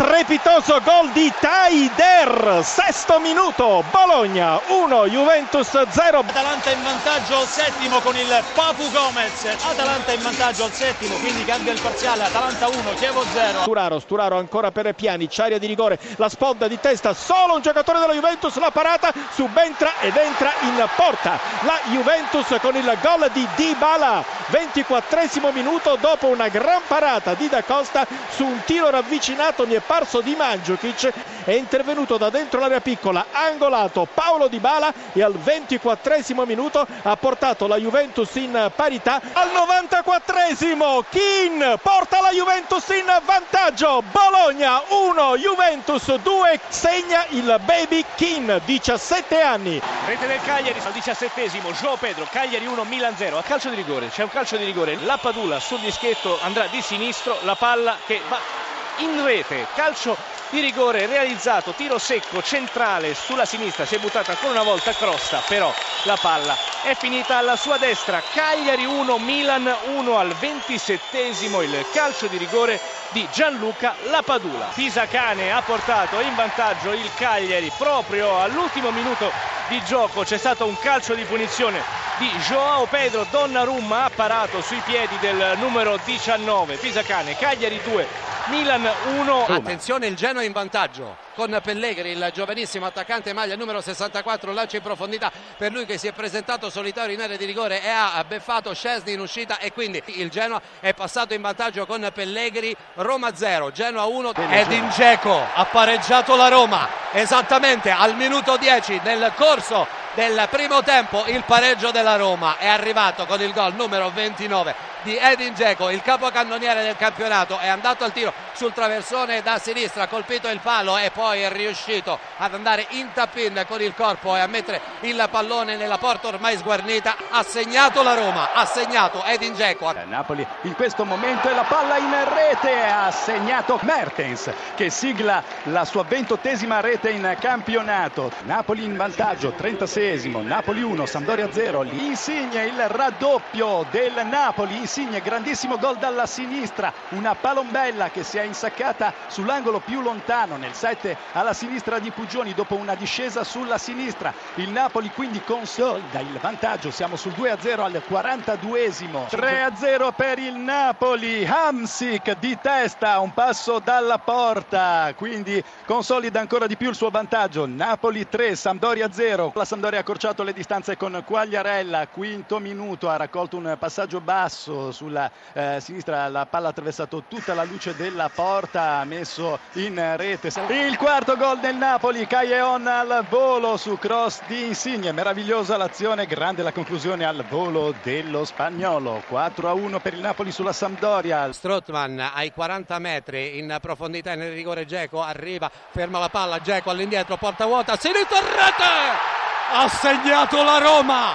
strepitoso gol di Taider, sesto minuto, Bologna 1, Juventus 0. Atalanta in vantaggio al settimo con il Papu Gomez, Atalanta in vantaggio al settimo, quindi cambia il parziale, Atalanta 1, Chievo 0. Sturaro, Sturaro ancora per Piani, area di rigore, la sponda di testa, solo un giocatore della Juventus, la parata, subentra ed entra in porta. La Juventus con il gol di Dybala, 24 minuto dopo una gran parata di Da Costa su un tiro ravvicinato mi è parso di Mandzukic è intervenuto da dentro l'area piccola angolato Paolo Di Bala e al 24 minuto ha portato la Juventus in parità. Al 94 Kin porta la Juventus in vantaggio. Bologna 1 Juventus 2 segna il baby Kin 17 anni. Rete del Cagliari al 17 Joao Pedro Cagliari 1 Milan 0 a calcio di rigore c'è un calcio di rigore. La Padula sul dischetto andrà di sinistro la palla che va in rete. Calcio di rigore realizzato tiro secco centrale sulla sinistra si è buttata ancora una volta Crosta però la palla è finita alla sua destra. Cagliari 1 Milan 1 al 27 il calcio di rigore di Gianluca Lapadula. Pisacane ha portato in vantaggio il Cagliari proprio all'ultimo minuto di gioco. C'è stato un calcio di punizione di Joao Pedro. Donnarumma ha parato sui piedi del numero 19 Pisacane Cagliari 2 Milan 1. Attenzione il Genoa in vantaggio con Pellegrini, il giovanissimo attaccante maglia numero 64, lancio in profondità per lui che si è presentato solitario in area di rigore e ha beffato Scesni in uscita e quindi il Genoa è passato in vantaggio con Pellegrini, Roma 0, Genoa 1 ed in Geco ha pareggiato la Roma esattamente al minuto 10 nel corso del primo tempo il pareggio della Roma. È arrivato con il gol numero 29 di Edin Dzeko, il capocannoniere del campionato, è andato al tiro sul traversone da sinistra, ha colpito il palo e poi è riuscito ad andare in tap-in con il corpo e a mettere il pallone nella porta ormai sguarnita. Ha segnato la Roma, ha segnato Edin Dzeko. Napoli in questo momento e la palla in rete, ha segnato Mertens che sigla la sua ventottesima rete in campionato. Napoli in vantaggio, 36esimo, Napoli 1, Sampdoria 0. Insigne il raddoppio del Napoli Insigne, grandissimo gol dalla sinistra, una palombella che si è insaccata sull'angolo più lontano, nel 7 alla sinistra di Pugioni dopo una discesa sulla sinistra. Il Napoli quindi consolida il vantaggio, siamo sul 2-0 al 42esimo. 3-0 per il Napoli, Hamsik di testa, un passo dalla porta, quindi consolida ancora di più il suo vantaggio. Napoli 3, Sampdoria 0. La Sampdoria ha accorciato le distanze con Quagliarella, quinto minuto, ha raccolto un passaggio basso sulla eh, sinistra, la palla ha attraversato tutta la luce della porta, ha messo in rete il quarto gol del Napoli, Cailleon al volo su cross di Insigne, meravigliosa l'azione, grande la conclusione al volo dello spagnolo, 4 a 1 per il Napoli sulla Sampdoria. Strottman ai 40 metri in profondità nel rigore Geco, arriva, ferma la palla, Geco all'indietro, porta vuota, sinistro, rete! Ha segnato la Roma!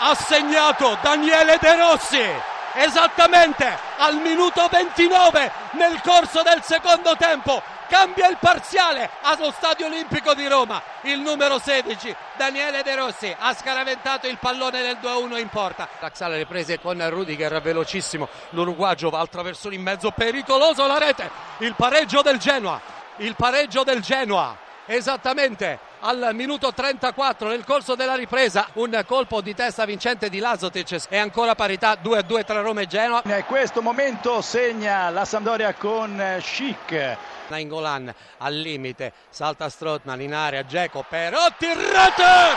Ha segnato Daniele De Rossi! Esattamente al minuto 29 nel corso del secondo tempo cambia il parziale allo Stadio Olimpico di Roma. Il numero 16 Daniele De Rossi ha scaraventato il pallone del 2-1 in porta. Raxale riprese con Rudiger velocissimo. l'Uruguagio va al traversone in mezzo pericoloso la rete. Il pareggio del Genoa il pareggio del Genoa esattamente al minuto 34 nel corso della ripresa un colpo di testa vincente di Lazotic. E ancora parità 2-2 tra Roma e Genoa. In questo momento segna la Sampdoria con Schick. Nainggolan al limite salta Strottman in area Geco Perotti rete!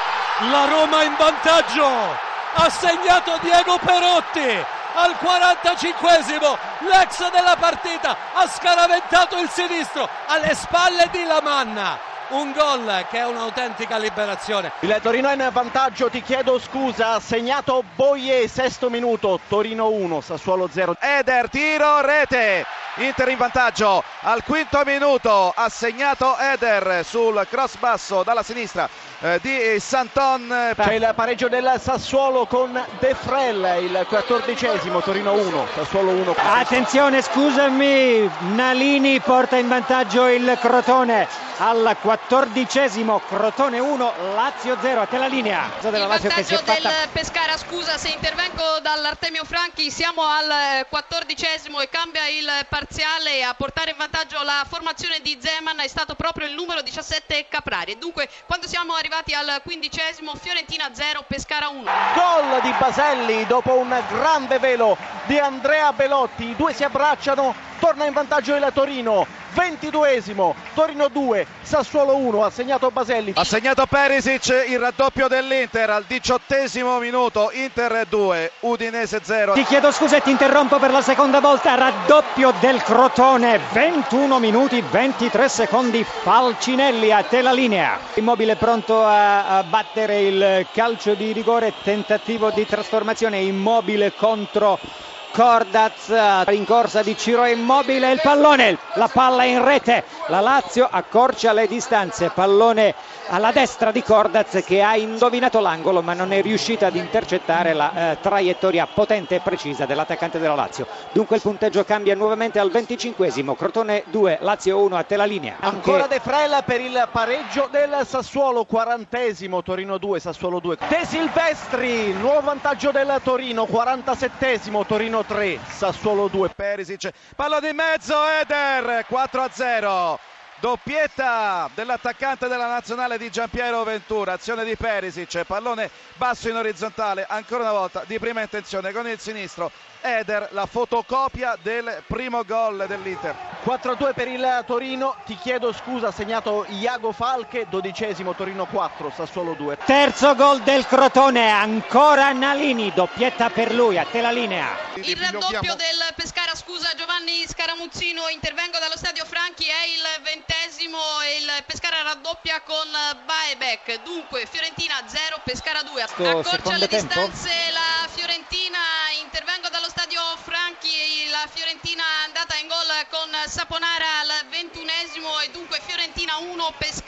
La Roma in vantaggio! Ha segnato Diego Perotti al 45esimo l'ex della partita. Ha scaraventato il sinistro alle spalle di Lamanna un gol che è un'autentica liberazione. Il Torino è in vantaggio, ti chiedo scusa, ha segnato Boie, sesto minuto, Torino 1, Sassuolo 0. Eder, tiro, rete, Inter in vantaggio al quinto minuto, ha segnato Eder sul cross basso dalla sinistra eh, di Santon. C'è il pareggio del Sassuolo con De Frel, il quattordicesimo, Torino 1, Sassuolo 1. Attenzione, scusami, Nalini porta in vantaggio il Crotone al quattordicesimo, Crotone 1, Lazio 0, a te la linea. Il vantaggio fatta... del Pescara, scusa se intervengo dall'Artemio Franchi, siamo al quattordicesimo e cambia il pareggio parziale a portare in vantaggio la formazione di Zeman è stato proprio il numero 17 Caprari. Dunque, quando siamo arrivati al quindicesimo, Fiorentina 0, Pescara 1. Gol di Baselli dopo un grande velo di Andrea Belotti. I due si abbracciano, torna in vantaggio il Torino. 22esimo, Torino 2, Sassuolo 1, ha segnato Baselli. Ha segnato Perisic il raddoppio dell'Inter al diciottesimo minuto, Inter 2, Udinese 0. Ti chiedo scusa e ti interrompo per la seconda volta, raddoppio del Crotone, 21 minuti 23 secondi, Falcinelli a te la linea. Immobile pronto a, a battere il calcio di rigore, tentativo di trasformazione, immobile contro Cordaz in corsa di Ciro Immobile il pallone, la palla in rete, la Lazio accorcia le distanze, pallone alla destra di Cordaz che ha indovinato l'angolo ma non è riuscita ad intercettare la eh, traiettoria potente e precisa dell'attaccante della Lazio. Dunque il punteggio cambia nuovamente al 25esimo, Crotone 2, Lazio 1 a te la linea. Anche... Ancora De Frella per il pareggio del Sassuolo, 40esimo, Torino 2, Sassuolo 2. De Silvestri, nuovo vantaggio del Torino, 47esimo, Torino 3, Sassuolo 2. Perisic, palla di mezzo, Eder, 4 a 0. Doppietta dell'attaccante della nazionale di Giampiero Ventura, azione di Perisic, pallone basso in orizzontale, ancora una volta di prima intenzione con il sinistro. Eder, la fotocopia del primo gol dell'Inter. 4-2 per il Torino, ti chiedo scusa, ha segnato Iago Falche, dodicesimo Torino 4, Sassuolo 2. Terzo gol del Crotone, ancora Nalini, doppietta per lui, a te la linea. Il raddoppio del Pescara, scusa Giovanni Scaramuzzino, intervengo dallo stadio Franchi, è il ventesimo e il Pescara raddoppia con Baebeck. Dunque Fiorentina 0, Pescara 2. Accorcia le tempo. distanze la Fiorentina, intervengo dallo stadio Franchi, la Fiorentina è andata in gol con Saponara al ventunesimo e dunque Fiorentina 1, Pescara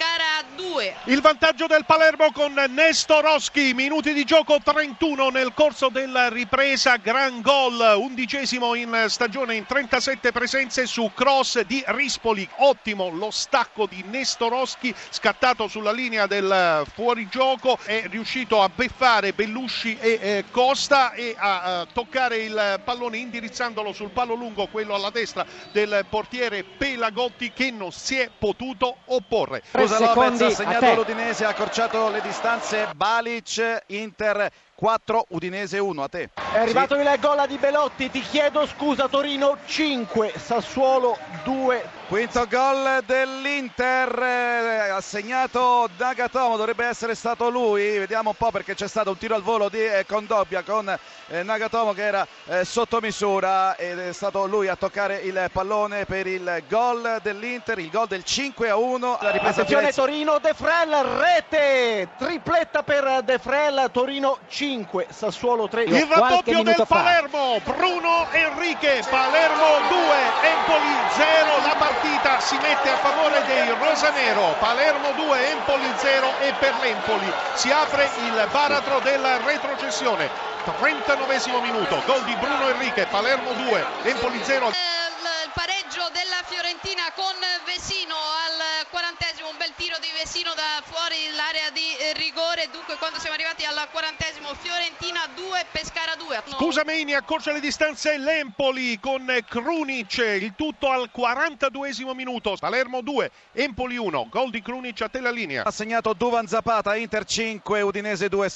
2. Il vantaggio del Palermo con Nestorowski, minuti di gioco 31 nel corso della ripresa, gran gol, undicesimo in stagione in 37 presenze su cross di Rispoli, ottimo lo stacco di Nestorowski scattato sulla linea del fuorigioco, è riuscito a beffare Bellusci e eh, Costa e a uh, toccare il pallone indirizzandolo sul palo lungo, quello alla destra del portiere Pelagotti che non si è potuto opporre. Scusa Lopez ha segnato l'Udinese, ha accorciato le distanze, Balic, Inter 4, Udinese 1, a te. È arrivato sì. il gol di Belotti, ti chiedo scusa Torino 5, Sassuolo 2. Quinto gol dell'Inter, ha segnato Nagatomo, dovrebbe essere stato lui, vediamo un po' perché c'è stato un tiro al volo di Condobbia con eh, Nagatomo che era eh, sotto misura ed è stato lui a toccare il pallone per il gol dell'Inter, il gol del 5 a 1. La Attenzione Torino, De Frel, rete, tripletta per De Frel, Torino 5, Sassuolo 3. Il raddoppio del fa. Palermo, Bruno Enrique, Palermo 2, Empoli 0, la partita si mette a favore dei rosanero, Palermo 2, Empoli 0 e per l'Empoli si apre il baratro della retrocessione. 39 minuto, gol di Bruno Enrique, Palermo 2, Empoli 0. Il pareggio della Fiorentina con Vesino al quarantesimo, un bel tiro di Vesino da fuori l'area di rigore, dunque quando siamo arrivati al quarantesimo Fiorentina 2, Pescara 2. Scusa Meini, accorcia le distanze l'Empoli con Krunic, il tutto al 42 minuto, Palermo 2, Empoli 1, gol di Krunic a te la linea. Ha segnato Duvan Zapata, Inter 5, Udinese 2.